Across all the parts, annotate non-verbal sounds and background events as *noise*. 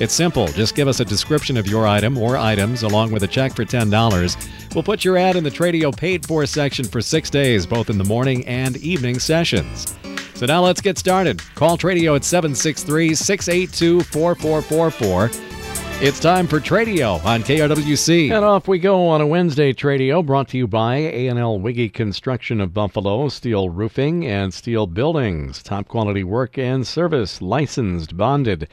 It's simple. Just give us a description of your item or items along with a check for $10. We'll put your ad in the Tradio paid for section for six days, both in the morning and evening sessions. So now let's get started. Call Tradio at 763 682 4444. It's time for Tradio on KRWC. And off we go on a Wednesday Tradio brought to you by A&L Wiggy Construction of Buffalo, steel roofing and steel buildings. Top quality work and service, licensed, bonded,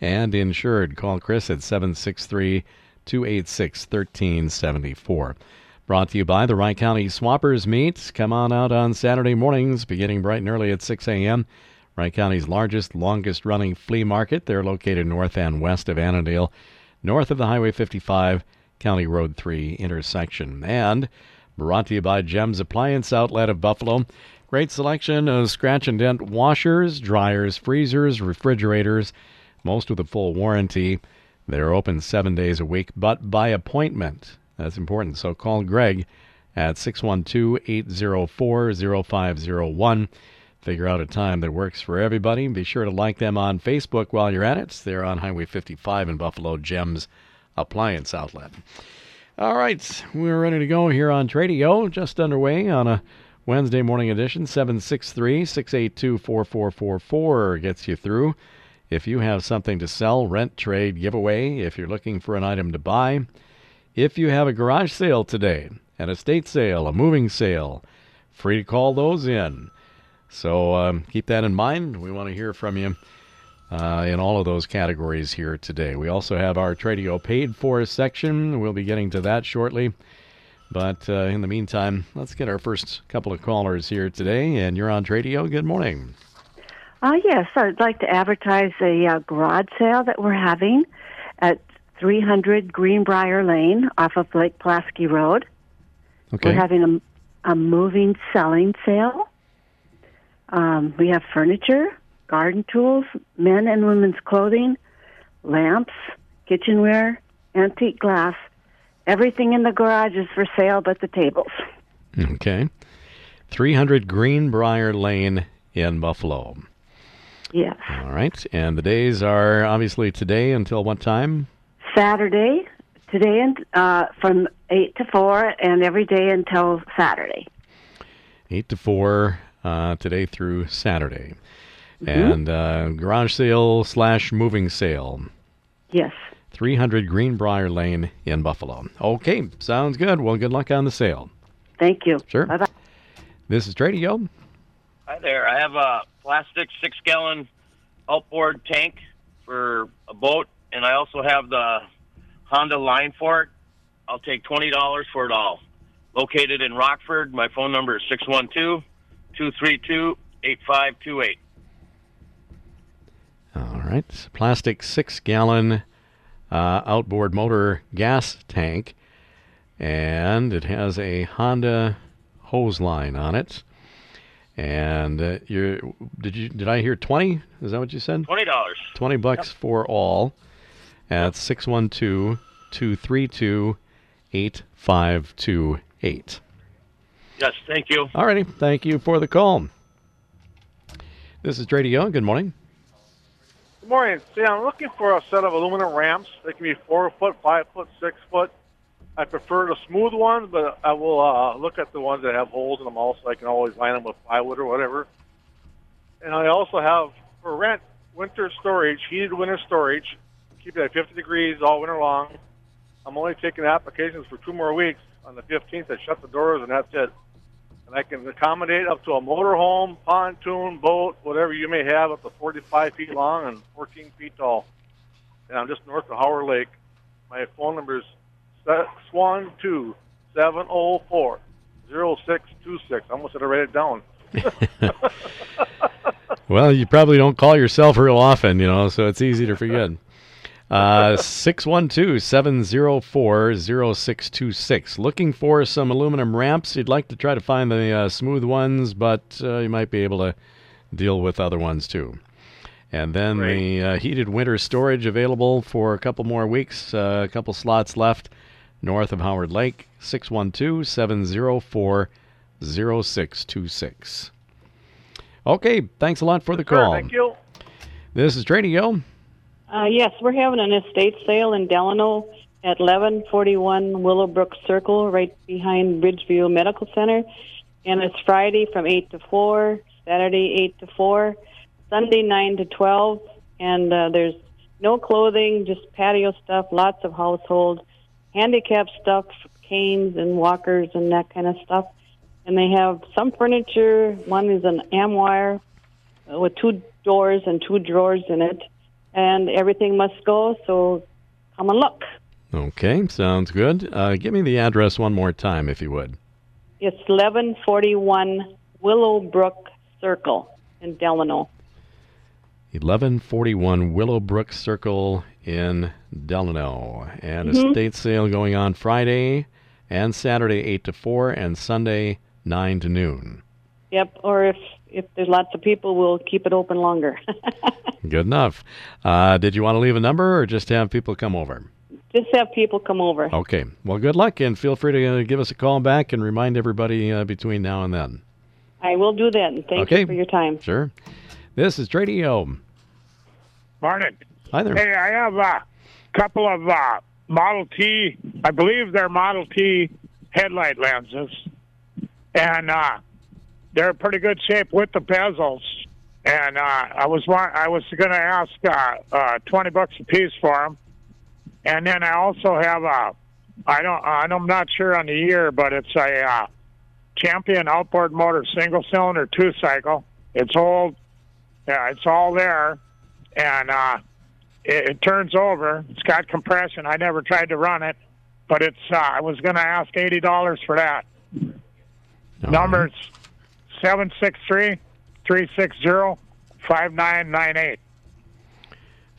and insured. Call Chris at 763 286 1374. Brought to you by the Wright County Swappers Meet. Come on out on Saturday mornings, beginning bright and early at 6 a.m. Wright County's largest, longest running flea market. They're located north and west of Annandale, north of the Highway 55, County Road 3 intersection. And brought to you by Gems Appliance Outlet of Buffalo. Great selection of scratch and dent washers, dryers, freezers, refrigerators, most with a full warranty. They're open seven days a week, but by appointment. That's important. So call Greg at 612 804 0501. Figure out a time that works for everybody. Be sure to like them on Facebook while you're at it. They're on Highway 55 in Buffalo Gems Appliance Outlet. All right, we're ready to go here on Tradio, just underway on a Wednesday morning edition. 763 682 4444 gets you through. If you have something to sell, rent, trade, give away, if you're looking for an item to buy, if you have a garage sale today, an estate sale, a moving sale, free to call those in. So um, keep that in mind. We want to hear from you uh, in all of those categories here today. We also have our Tradio paid for section. We'll be getting to that shortly. But uh, in the meantime, let's get our first couple of callers here today. And you're on Tradio. Good morning. Uh, yes, I'd like to advertise a uh, garage sale that we're having at 300 Greenbrier Lane off of Lake Pulaski Road. Okay. We're having a, a moving selling sale. Um, we have furniture, garden tools, men and women's clothing, lamps, kitchenware, antique glass. Everything in the garage is for sale but the tables. Okay. 300 Greenbrier Lane in Buffalo. Yes. All right. And the days are obviously today until what time? Saturday, today and uh, from 8 to 4, and every day until Saturday. 8 to 4 uh, today through Saturday. Mm-hmm. And uh, garage sale slash moving sale. Yes. 300 Greenbrier Lane in Buffalo. Okay, sounds good. Well, good luck on the sale. Thank you. Sure. Bye bye. This is Tradio. Hi there. I have a plastic six gallon outboard tank for a boat, and I also have the Honda line for it. I'll take $20 for it all. Located in Rockford. My phone number is 612 232 8528. All right. Plastic six gallon uh, outboard motor gas tank. And it has a Honda hose line on it. And uh, you did you did I hear twenty? Is that what you said? $20. Twenty bucks for all. At 612-232-8528. Yes, thank you. Alrighty, thank you for the call. This is Tradio. Good morning. Good morning. See, I'm looking for a set of aluminum ramps. They can be four foot, five foot, six foot. I prefer the smooth ones, but I will uh, look at the ones that have holes in them also. I can always line them with plywood or whatever. And I also have for rent winter storage, heated winter storage. Keep it at 50 degrees all winter long. I'm only taking applications for two more weeks. On the 15th, I shut the doors and that's it. And I can accommodate up to a motorhome, pontoon, boat, whatever you may have, up to 45 feet long and 14 feet tall. And I'm just north of Howard Lake. My phone number is Swan two seven zero four zero six two six. I almost had to write it down. *laughs* Well, you probably don't call yourself real often, you know, so it's easy to forget. Uh, 612-704-0626. Looking for some aluminum ramps. You'd like to try to find the uh, smooth ones, but uh, you might be able to deal with other ones too. And then the uh, heated winter storage available for a couple more weeks, uh, a couple slots left north of Howard Lake, 612 704 0626. Okay, thanks a lot for the Sure, call. thank you. This is Tradio. Uh, yes, we're having an estate sale in Delano at 1141 Willowbrook Circle, right behind Bridgeview Medical Center. And it's Friday from 8 to 4, Saturday 8 to 4, Sunday 9 to 12. And uh, there's no clothing, just patio stuff, lots of household, handicap stuff, canes and walkers and that kind of stuff. And they have some furniture. One is an armoire uh, with two doors and two drawers in it, and everything must go. So come and look. Okay, sounds good. Uh, give me the address one more time, if you would. It's 1141 Willowbrook Circle in Delano. 1141 Willowbrook Circle in Delano. And Mhm. state sale going on Friday and Saturday 8 to 4 and Sunday 9 to noon. Yep. Or if if there's lots of people, we'll keep it open longer. *laughs* Good enough. Uh, did you want to leave a number or just have people come over? Just have people come over. Okay. Well, good luck and feel free to uh, give us a call back and remind everybody uh, between now and then. I will do that, and thank Okay. you for your time. Sure. This is Tradio. Morning. Hi there. Hey, I have a couple of uh, Model T, I believe they're Model T headlight lenses, and uh, they're pretty good shape with the bezels. And uh, I was wa- I was going to ask uh, uh, twenty bucks a piece for them, and then I also have a I don't I'm not sure on the year, but it's a uh, Champion outboard motor single cylinder two cycle. It's old, yeah, it's all there, and uh, it, it turns over. It's got compression. I never tried to run it, but it's. Uh, I was going to ask eighty dollars for that. All Numbers seven six three three six zero five nine nine eight.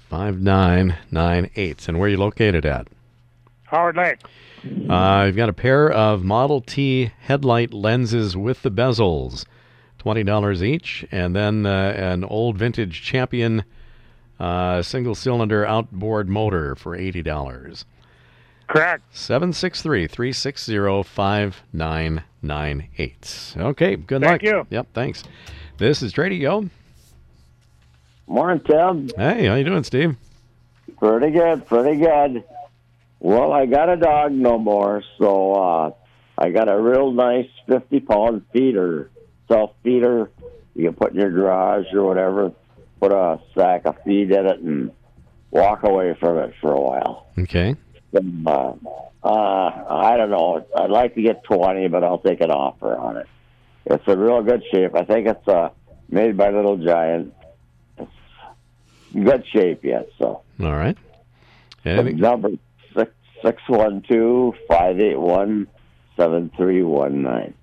5998. And where are you located at? Howard Lake. Uh, you've got a pair of Model T headlight lenses with the bezels, twenty dollars each, and then uh, an old vintage Champion uh, single-cylinder outboard motor for eighty dollars. Correct. Seven six three three six zero five nine nine eight. Okay, good Thank luck. you. Yep, thanks. This is Trady Tradio. Morning, Tim. Hey, how you doing, Steve? Pretty good, pretty good. Well, I got a dog no more, so uh, I got a real nice 50 pound feeder, self feeder. You can put in your garage or whatever, put a sack of feed in it and walk away from it for a while. Okay. Uh, uh, I don't know. I'd like to get 20, but I'll take an offer on it. It's a real good shape. I think it's uh, made by Little Giant. It's in good shape yet, so. All right. The Anything? number six six one two five eight one seven three one nine.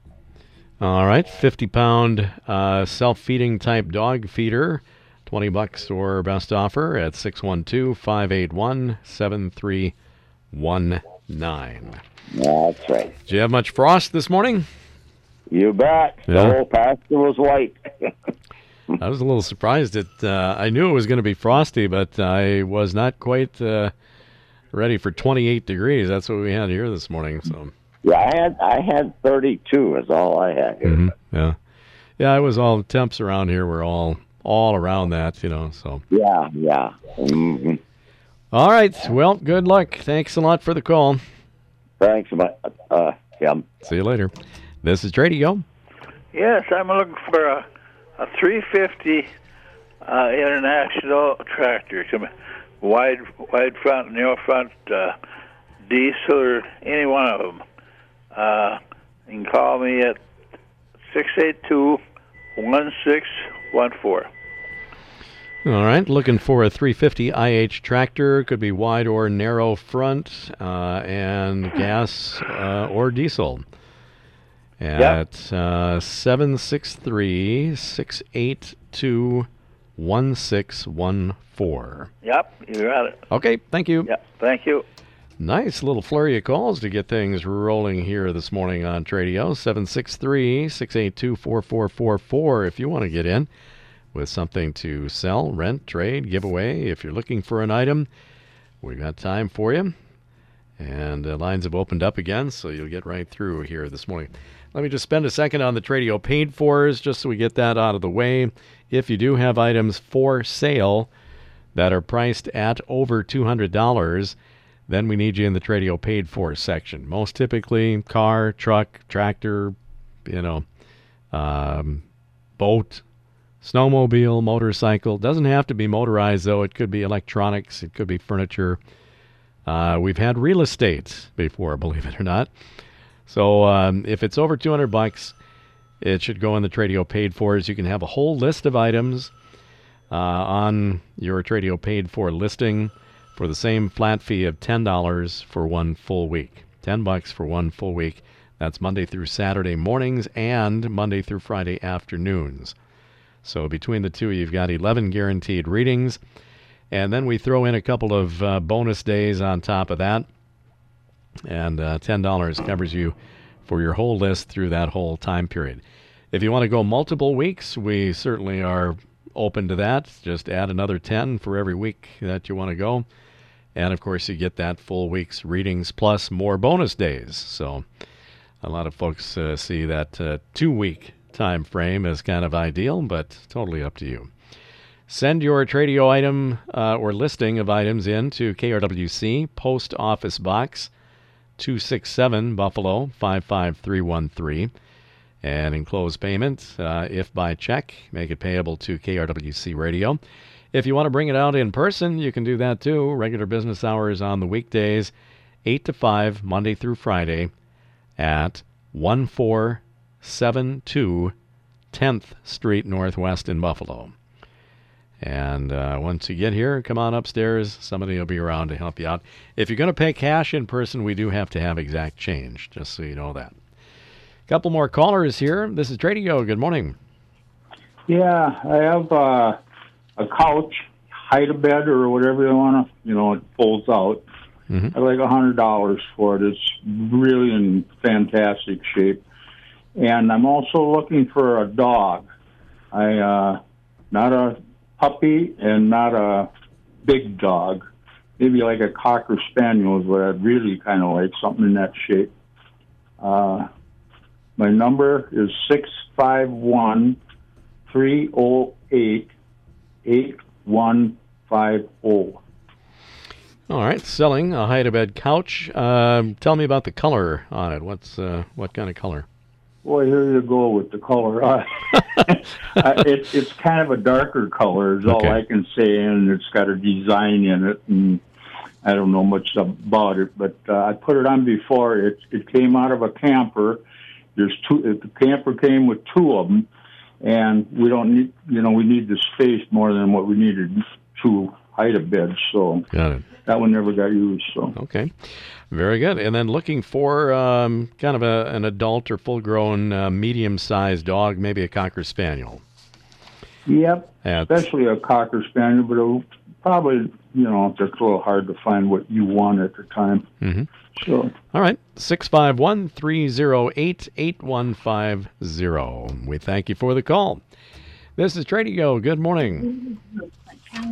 All right, 50 pound uh, self feeding type dog feeder, 20 bucks or best offer at 612 581 7319. That's right. Did you have much frost this morning? You bet. Yeah. The whole pasture was white. *laughs* I was a little surprised that uh, I knew it was going to be frosty, but I was not quite uh, ready for 28 degrees. That's what we had here this morning. So, yeah, I had I had thirty two is all I had here. mhm, yeah, yeah, it was all temps around here were all all around that, you know. So yeah, yeah. Mm-hmm. All right. Well, good luck. Thanks a lot for the call. Thanks. Uh, yeah. See you later. This is Tradio. Yes, I'm looking for a, a 350 uh, international tractor, some wide wide front, narrow front, uh, diesel, or any one of them. Uh, you can call me at 682 1614. All right, looking for a 350 IH tractor. Could be wide or narrow front, uh, and gas uh, or diesel. At uh, 763 682 1614. Yep, you got it. Okay, thank you. Yep, thank you. Nice little flurry of calls to get things rolling here this morning on Tradio. 763 682 4444 if you want to get in with something to sell, rent, trade, give away. If you're looking for an item, we've got time for you. And the lines have opened up again, so you'll get right through here this morning. Let me just spend a second on the Tradio paid fors, just so we get that out of the way. If you do have items for sale that are priced at over $200, then we need you in the Tradio paid for section. Most typically, car, truck, tractor, you know, um, boat, snowmobile, motorcycle. Doesn't have to be motorized though. It could be electronics. It could be furniture. Uh, we've had real estate before, *laughs* believe it or not. So um, if it's over 200 bucks, it should go in the Tradio paid fors. You can have a whole list of items uh, on your Tradio paid for listing for the same flat fee of $10 for one full week. 10 bucks for one full week. That's Monday through Saturday mornings and Monday through Friday afternoons. So between the two, you've got 11 guaranteed readings. And then we throw in a couple of uh, bonus days on top of that. And uh, $10 covers you for your whole list through that whole time period. If you want to go multiple weeks, we certainly are open to that. Just add another 10 for every week that you want to go. And of course, you get that full week's readings plus more bonus days. So a lot of folks uh, see that uh, two week time frame is kind of ideal, but totally up to you. Send your Tradio item uh, or listing of items in to KRWC Post Office Box 267 Buffalo 55313 and enclose payment uh, if by check. Make it payable to KRWC Radio. If you want to bring it out in person, you can do that too. Regular business hours on the weekdays, 8 to 5, Monday through Friday, at 1472 10th Street Northwest in Buffalo. And uh, once you get here, come on upstairs. Somebody will be around to help you out. If you're going to pay cash in person, we do have to have exact change, just so you know that. A couple more callers here. This is Tradio. Good morning. Yeah, I have uh, a couch, hide a bed or whatever you want to, you know, it folds out. Mm-hmm. I like a hundred dollars for it. It's really in fantastic shape. And I'm also looking for a dog. I uh not a puppy and not a big dog. Maybe like a cocker spaniel is what I'd really kind of like, something in that shape. Uh, my number is six five one three zero eight 8150. All right, selling a hide a bed couch. Um, tell me about the color on it. What's uh, what kind of color? Boy, here you go with the color. *laughs* Uh, it, it's kind of a darker color, is all Okay. I can say, and it's got a design in it, and I don't know much about it, but uh, I put it on before. It it came out of a camper. There's two. The camper came with two of them, and we don't need, you know, we need the space more than what we needed to hide a bed. So Got it. that one never got used. So Okay, very good. And then looking for um, kind of a, an adult or full-grown, uh, medium-sized dog, maybe a cocker spaniel. yep, Yeah, especially a cocker spaniel, but it'll probably, you know, it's a little hard to find what you want at the time. Mm-hmm. So All right, 651 308 8150. We thank you for the call. This is Tradio. Good morning.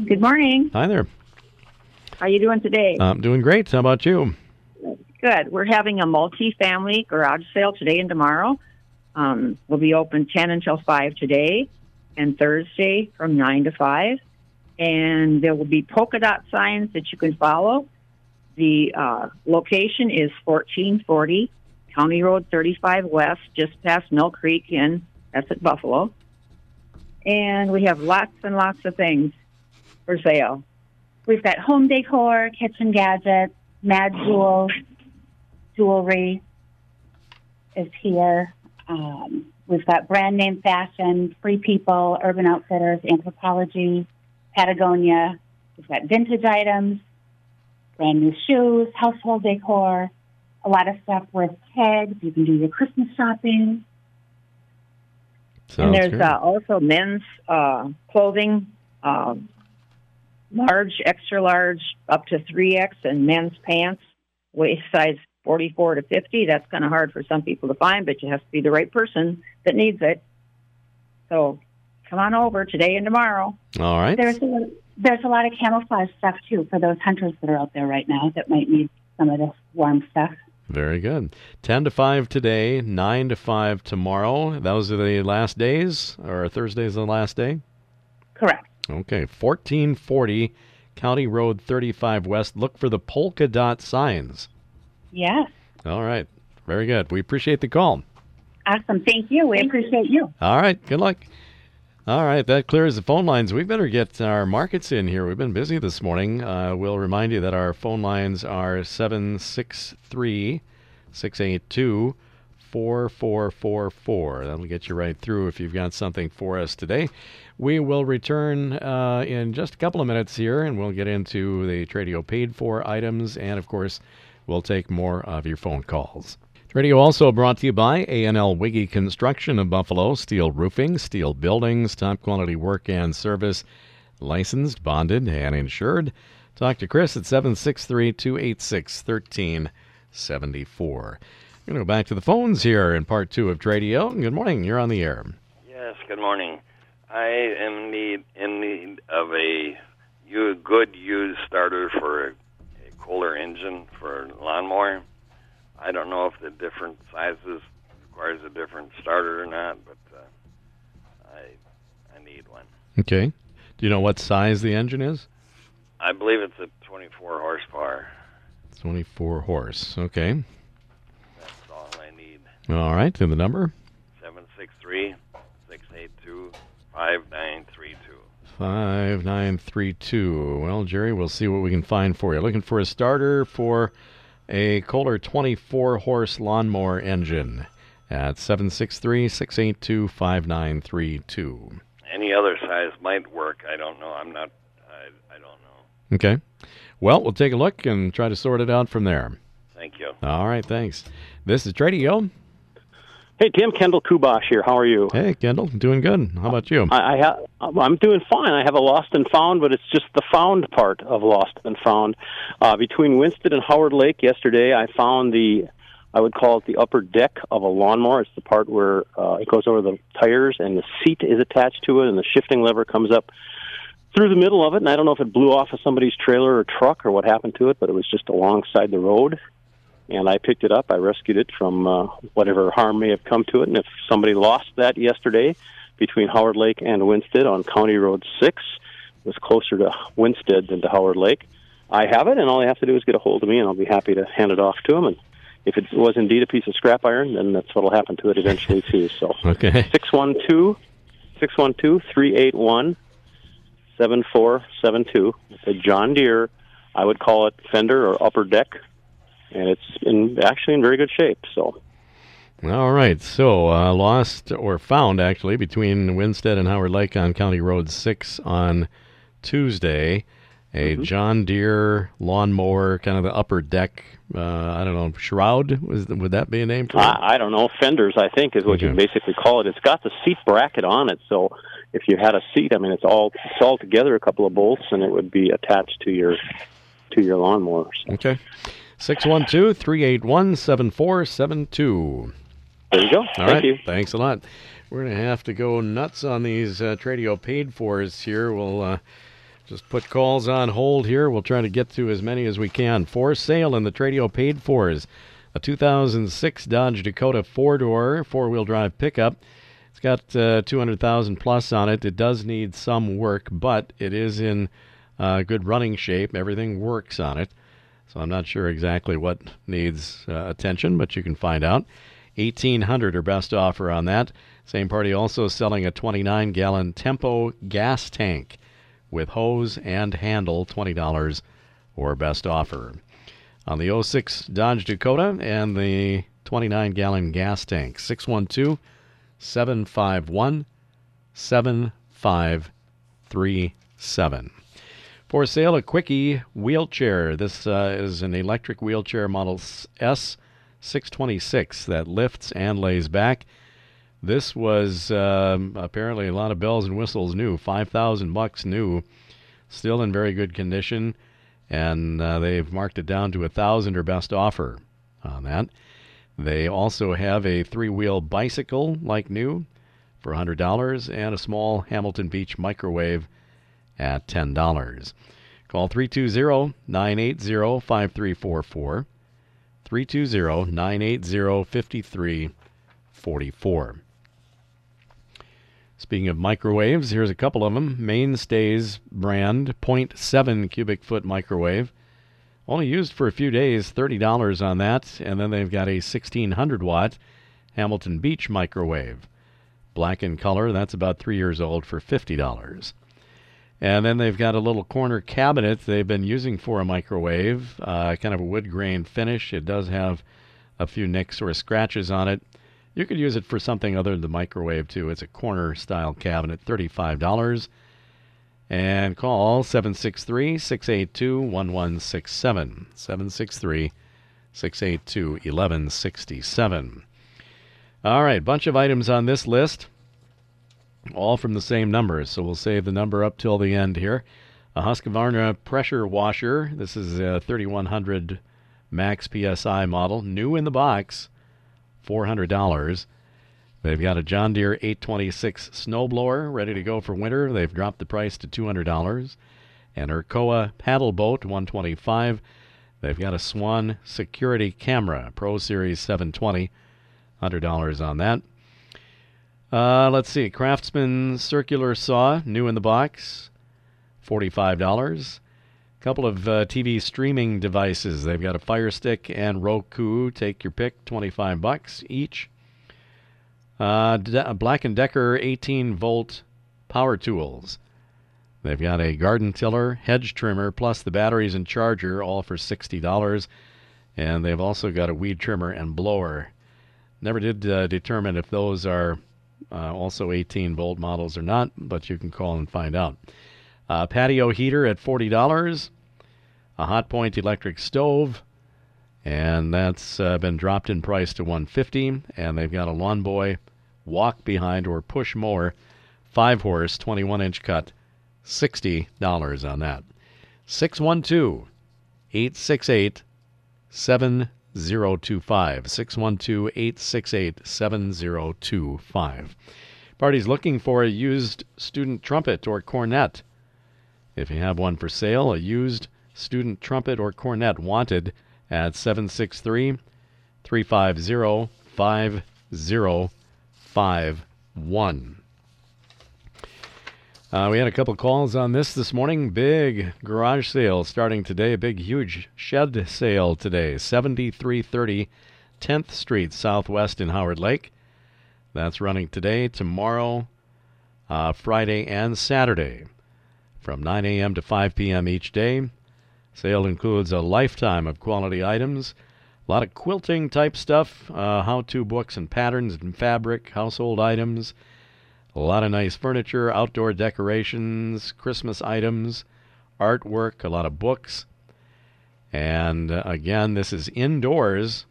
Good morning. Hi there. How are you doing today? I'm doing great. How about you? Good. We're having a multi-family garage sale today and tomorrow. Um, we'll be open 10 until 5 today and Thursday from 9 to 5. And there will be polka dot signs that you can follow. The uh, location is 1440 County Road 35 West, just past Mill Creek in that's at Buffalo. And we have lots and lots of things for sale. We've got home decor, kitchen gadgets, Mad Jewels, jewelry is here. Um, we've got brand name fashion, Free People, Urban Outfitters, Anthropologie, Patagonia. We've got vintage items, brand new shoes, household decor, a lot of stuff with tags. You can do your Christmas shopping. And there's uh, also men's uh, clothing, uh, large, extra large, up to 3X, and men's pants, waist size 44 to 50. That's kind of hard for some people to find, but you have to be the right person that needs it. So come on over today and tomorrow. All right. There's a, there's a lot of camouflage stuff too for those hunters that are out there right now that might need some of this warm stuff. Very good. 10 to 5 today, 9 to 5 tomorrow. Those are the last days, or Thursday's are the last day? Correct. Okay, 1440 County Road 35 West. Look for the polka dot signs. Yes. All right. Very good. We appreciate the call. Awesome. Thank you. We appreciate you. All right. Good luck. All right, that clears the phone lines. We better get our markets in here. We've been busy this morning. Uh, we'll remind you that our phone lines are 763 682 4444. That'll get you right through if you've got something for us today. We will return uh, in just a couple of minutes here and we'll get into the Tradio paid for items and, of course, we'll take more of your phone calls. Radio also brought to you by A&L Wiggy Construction of Buffalo, steel roofing, steel buildings, top quality work and service, licensed, bonded, and insured. Talk to Chris at 763 286 1374. We're going to go back to the phones here in part two of Tradio. Good morning. You're on the air. Yes, good morning. I am need, in need of a good used starter for a, a Kohler engine for a lawnmower. I don't know if the different sizes requires a different starter or not, but uh, I I need one. Okay. Do you know what size the engine is? I believe it's a 24 horsepower. 24 horse. Okay. That's all I need. All right. And the number? 763 682 5932. 5932. Well, Jerry, we'll see what we can find for you. Looking for a starter for a Kohler 24 horse lawnmower engine at 763 682 5932. Any other size might work. I don't know. I'm not. I, I don't know. Okay. Well, we'll take a look and try to sort it out from there. Thank you. All right, thanks. This is Tradio. Hey, Tim, Kendall Kubosh here. How are you? Hey, Kendall, doing good. How about you? I, I ha- I'm doing fine. I have a lost and found, but it's just the found part of lost and found. Uh, between Winsted and Howard Lake yesterday, I found the, I would call it the upper deck of a lawnmower. It's the part where uh, it goes over the tires and the seat is attached to it, and the shifting lever comes up through the middle of it. And I don't know if it blew off of somebody's trailer or truck or what happened to it, but it was just alongside the road and I picked it up. I rescued it from uh, whatever harm may have come to it. And if somebody lost that yesterday between Howard Lake and Winsted on County Road 6, it was closer to Winsted than to Howard Lake. I have it, and all they have to do is get a hold of me, and I'll be happy to hand it off to them. And if it was indeed a piece of scrap iron, then that's what will happen to it eventually, too. So, okay. 612 612 381 7472. It's a John Deere, I would call it fender or upper deck and it's in actually in very good shape. So. All right. So uh, lost or found actually between Winsted and Howard Lake on County Road Six on Tuesday. A Mm-hmm. John Deere lawnmower, kind of the upper deck. Uh, I don't know, shroud. Was would that be a name for it? I, I don't know. Fenders, I think, is what you basically call it. It's got the seat bracket on it, so if you had a seat, I mean, it's all it's all together, a couple of bolts, and it would be attached to your to your lawnmower. So. Okay. 612 381 7472. There you go. All Thank right. you. Thanks a lot. We're going to have to go nuts on these uh, Tradio paid fors here. We'll uh, just put calls on hold here. We'll try to get to as many as we can. For sale in the Tradio paid fors. A 2006 Dodge Dakota four door, four wheel drive pickup. It's got uh, 200,000 plus on it. It does need some work, but it is in uh, good running shape. Everything works on it. So I'm not sure exactly what needs uh, attention, but you can find out. 1800 or best offer on that. Same party also selling a 29 gallon Tempo gas tank with hose and handle, $20 or best offer. On the 06 Dodge Dakota and the 29 gallon gas tank, 612 751 7537. For sale, a Quickie wheelchair. This uh, is an electric wheelchair model S626 that lifts and lays back. This was um, apparently a lot of bells and whistles new, five thousand bucks new. still in very good condition, and uh, they've marked it down to a thousand or best offer on that. They also have a three-wheel bicycle like new for $100 and a small Hamilton Beach microwave at $10. Call 320 980 5344. 320 980 5344. Speaking of microwaves, here's a couple of them. Mainstays brand 0.7 cubic foot microwave. Only used for a few days, $30 on that. And then they've got a 1600 watt Hamilton Beach microwave. Black in color, that's about three years old for $50. And then they've got a little corner cabinet they've been using for a microwave, uh, kind of a wood grain finish. It does have a few nicks or scratches on it. You could use it for something other than the microwave, too. It's a corner style cabinet, $35. And call 763 682 1167. 763 682 1167. All right, bunch of items on this list all from the same numbers. So we'll save the number up till the end here. A Husqvarna pressure washer. This is a 3100 max PSI model, new in the box, $400. They've got a John Deere 826 snowblower ready to go for winter. They've dropped the price to $200. And Urcoa paddle boat 125. They've got a Swann security camera, Pro Series 720, $100 on that. Uh, let's see. Craftsman circular saw, new in the box, $45. A couple of uh, TV streaming devices. They've got a Fire Stick and Roku. Take your pick, 25 bucks each. Uh, De- Black & Decker 18 volt power tools. They've got a garden tiller, hedge trimmer, plus the batteries and charger, all for $60. And they've also got a weed trimmer and blower. Never did uh, determine if those are uh, also 18 volt models or not, but you can call and find out. Uh, patio heater at $40, a Hotpoint electric stove, and that's uh, been dropped in price to 150 and they've got a lawn boy walk behind or push mower 5 horse 21 inch cut $60 on that 612 868 7025 612 868 7025 party's looking for a used student trumpet or cornet if you have one for sale a used student trumpet or cornet wanted at 763 350 5051. Uh, we had a couple calls on this this morning. Big garage sale starting today. A big, huge shed sale today. 7330 10th Street Southwest in Howard Lake. That's running today, tomorrow, uh, Friday, and Saturday from 9 a.m. to 5 p.m. each day. Sale includes a lifetime of quality items, a lot of quilting type stuff, uh, how to books and patterns and fabric, household items, a lot of nice furniture, outdoor decorations, Christmas items, artwork, a lot of books. And uh, again, this is indoors.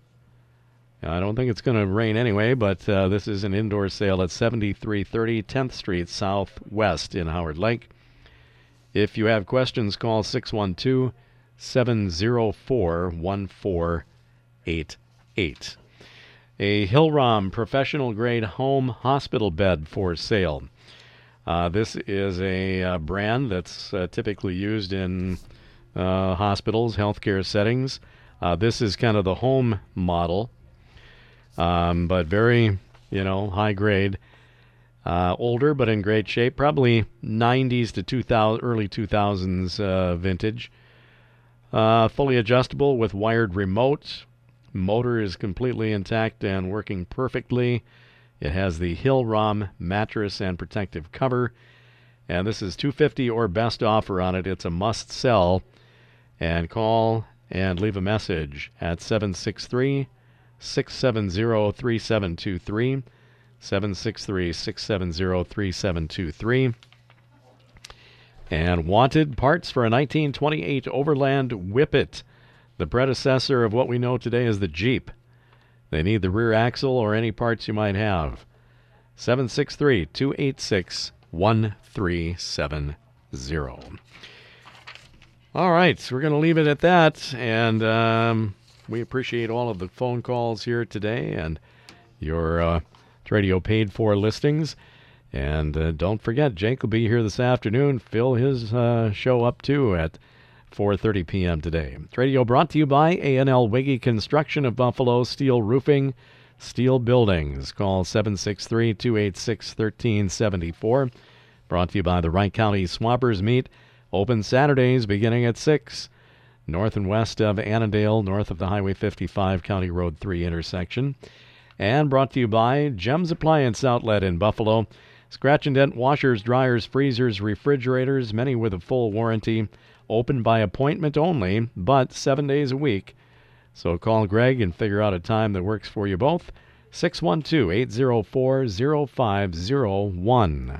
I don't think it's going to rain anyway, but uh, this is an indoor sale at 7330 10th Street Southwest in Howard Lake. If you have questions, call 612 704 1488. A Hillrom professional grade home hospital bed for sale. Uh, this is a uh, brand that's uh, typically used in uh, hospitals, healthcare settings. Uh, this is kind of the home model, um, but very, you know, high grade. Older but in great shape, probably 90s to 2000, early 2000s vintage. Fully adjustable with wired remote. Motor is completely intact and working perfectly. It has the Hillrom mattress and protective cover. And this is 250 or best offer on it. It's a must sell. And call and leave a message at 763 670 3723. 763 670 3723 and wanted parts for a 1928 Overland Whippet, the predecessor of what we know today as the Jeep. They need the rear axle or any parts you might have. 763 286 1370. All right, so we're going to leave it at that. And um, we appreciate all of the phone calls here today and your uh, radio paid for listings. And uh, don't forget, Jake will be here this afternoon. Fill his uh, show up too at 4:30 p.m. today. Radio brought to you by A&L Wiggy Construction of Buffalo Steel Roofing, Steel Buildings. Call 763-286-1374. Brought to you by the Wright County Swappers Meet. Open Saturdays beginning at 6. North and west of Annandale, north of the Highway 55 County Road 3 intersection. And brought to you by Gems Appliance Outlet in Buffalo. Scratch and dent washers, dryers, freezers, refrigerators, many with a full warranty. Open by appointment only, but seven days a week. So call Greg and figure out a time that works for you both. 612 804 0501.